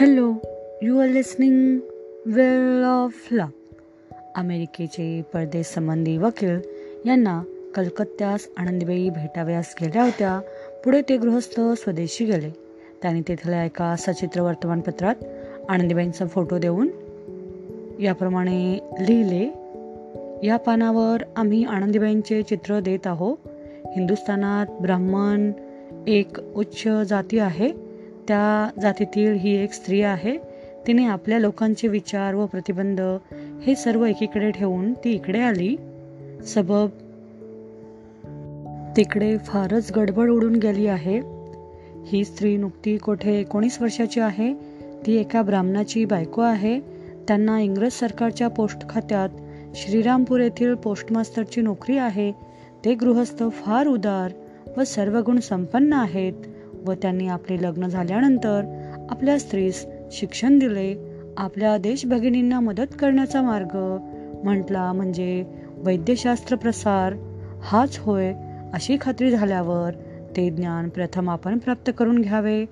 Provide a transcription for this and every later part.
Hello you are listening well of luck अमेरिकेचे परदेश संबंधी वकील यांना कलकत्त्यास आनंदीबाई भेटाव्यास गेल्या होत्या. पुढे ते गृहस्थ स्वदेशी गेले. त्यांनी तेथल्या एका सचित्र वर्तमानपत्रात आनंदीबाईंचा फोटो देऊन याप्रमाणे लिहिले या पानावर आम्ही आनंदीबाईंचे चित्र देत आहोत. हिंदुस्थानात ब्राह्मण एक उच्च जाती आहे. त्या जातीतील ही एक स्त्री आहे. तिने आपल्या लोकांचे विचार व प्रतिबंध हे सर्व एकीकडे ठेवून ती इकडे आली. सबब तिकडे फारच गडबड उडून गेली आहे. ही स्त्री नुकती कोठे एकोणीस वर्षाची आहे? ती एका ब्राह्मणाची बायको आहे. त्यांना इंग्रज सरकारच्या पोस्ट खात्यात श्रीरामपूर येथील पोस्टमास्टरची नोकरी आहे. ते गृहस्थ फार उदार व सर्व गुण संपन्न आहेत. व त्यांनी आपले लग्न झाल्यानंतर आपल्या स्त्रीस शिक्षण दिले आपल्या देशभगिनींना मदत करण्याचा मार्ग म्हटला म्हणजे वैद्यशास्त्र प्रसार हाच होय अशी खात्री झाल्यावर ते ज्ञान प्रथम आपण प्राप्त करून घ्यावे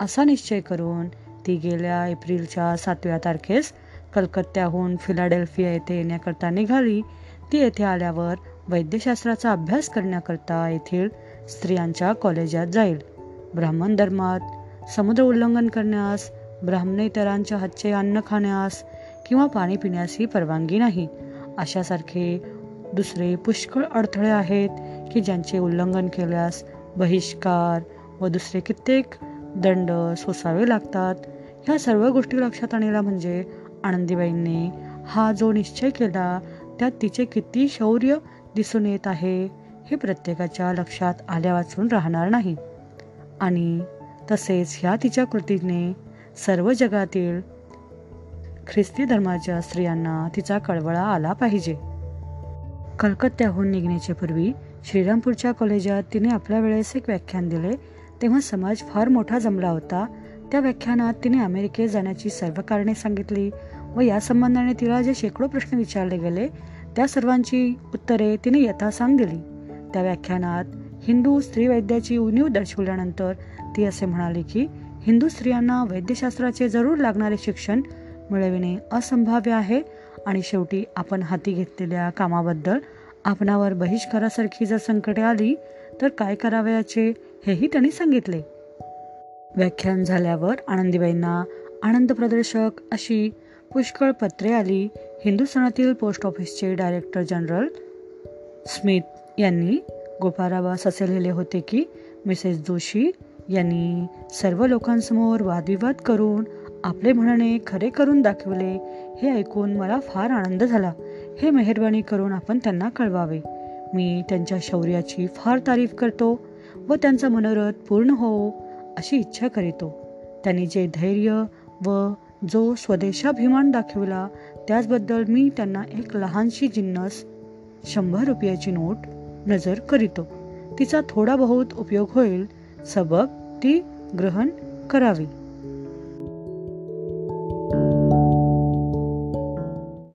असा निश्चय करून ती गेल्या एप्रिलच्या सातव्या तारखेस कलकत्त्याहून फिलाडेल्फिया येथे येण्याकरता निघाली. ती येथे आल्यावर वैद्यशास्त्राचा अभ्यास करण्याकरता येथील स्त्रियांच्या कॉलेजात जाईल. ब्राह्मण धर्मात समुद्र उल्लंघन करण्यास ब्राह्मण इतरांच्या हातचे अन्न खाण्यास किंवा पाणी पिण्यास ही परवानगी नाही. अशासारखे दुसरे पुष्कळ अडथळे आहेत की ज्यांचे उल्लंघन केल्यास बहिष्कार व दुसरे कित्येक दंड सोसावे लागतात. ह्या सर्व गोष्टी लक्षात आणल्या म्हणजे आनंदीबाईंनी हा जो निश्चय केला त्यात तिचे किती शौर्य दिसून येत आहे हे प्रत्येकाच्या लक्षात आल्या वाचून राहणार नाही. आणि तसेच ह्या तिच्या कृतीने सर्व जगातील ख्रिस्ती धर्माच्या स्त्रियांना तिचा कळवळा आला पाहिजे. कलकत्त्याहून निघण्याच्या पूर्वी श्रीरामपूरच्या कॉलेजात तिने आपल्या वेळेस एक व्याख्यान दिले. तेव्हा समाज फार मोठा जमला होता. त्या व्याख्यानात तिने अमेरिकेत जाण्याची सर्व कारणे सांगितली व या संबंधाने तिला जे शेकडो प्रश्न विचारले गेले त्या सर्वांची उत्तरे तिने यथासांग दिली. त्या व्याख्यानात हिंदू स्त्री वैद्याची उणीव दर्शवल्यानंतर ती असे म्हणाले की हिंदू स्त्रियांना वैद्यशास्त्राचे जरूर लागणारे शिक्षण मिळविणे असंभाव्य आहे आणि शेवटी आपण हाती घेतलेल्या कामाबद्दल आपणावर बहिष्कारासारखी जर संकटे आली तर काय करावयाचे हेही त्यांनी सांगितले. व्याख्यान झाल्यावर आनंदीबाईंना आनंद प्रदर्शक अशी पुष्कळ पत्रे आली. हिंदुस्थानातील पोस्ट ऑफिसचे डायरेक्टर जनरल स्मिथ यांनी गोपाराबास असे लिहिले होते की मिसेस जोशी यांनी सर्व लोकांसमोर वादविवाद करून आपले म्हणणे खरे करून दाखवले हे ऐकून मला फार आनंद झाला. हे मेहरबानी करून आपण त्यांना कळवावे. मी त्यांच्या शौर्याची फार तारीफ करतो व त्यांचा मनोरथ पूर्ण हो अशी इच्छा करीतो. त्यांनी जे धैर्य व जो स्वदेशाभिमान दाखविला त्याचबद्दल मी त्यांना एक लहानशी जिन्नस शंभर रुपयाची नोट नजर करीतो. तिचा थोडा बहुत उपयोग होईल. सबब ती ग्रहण करावी.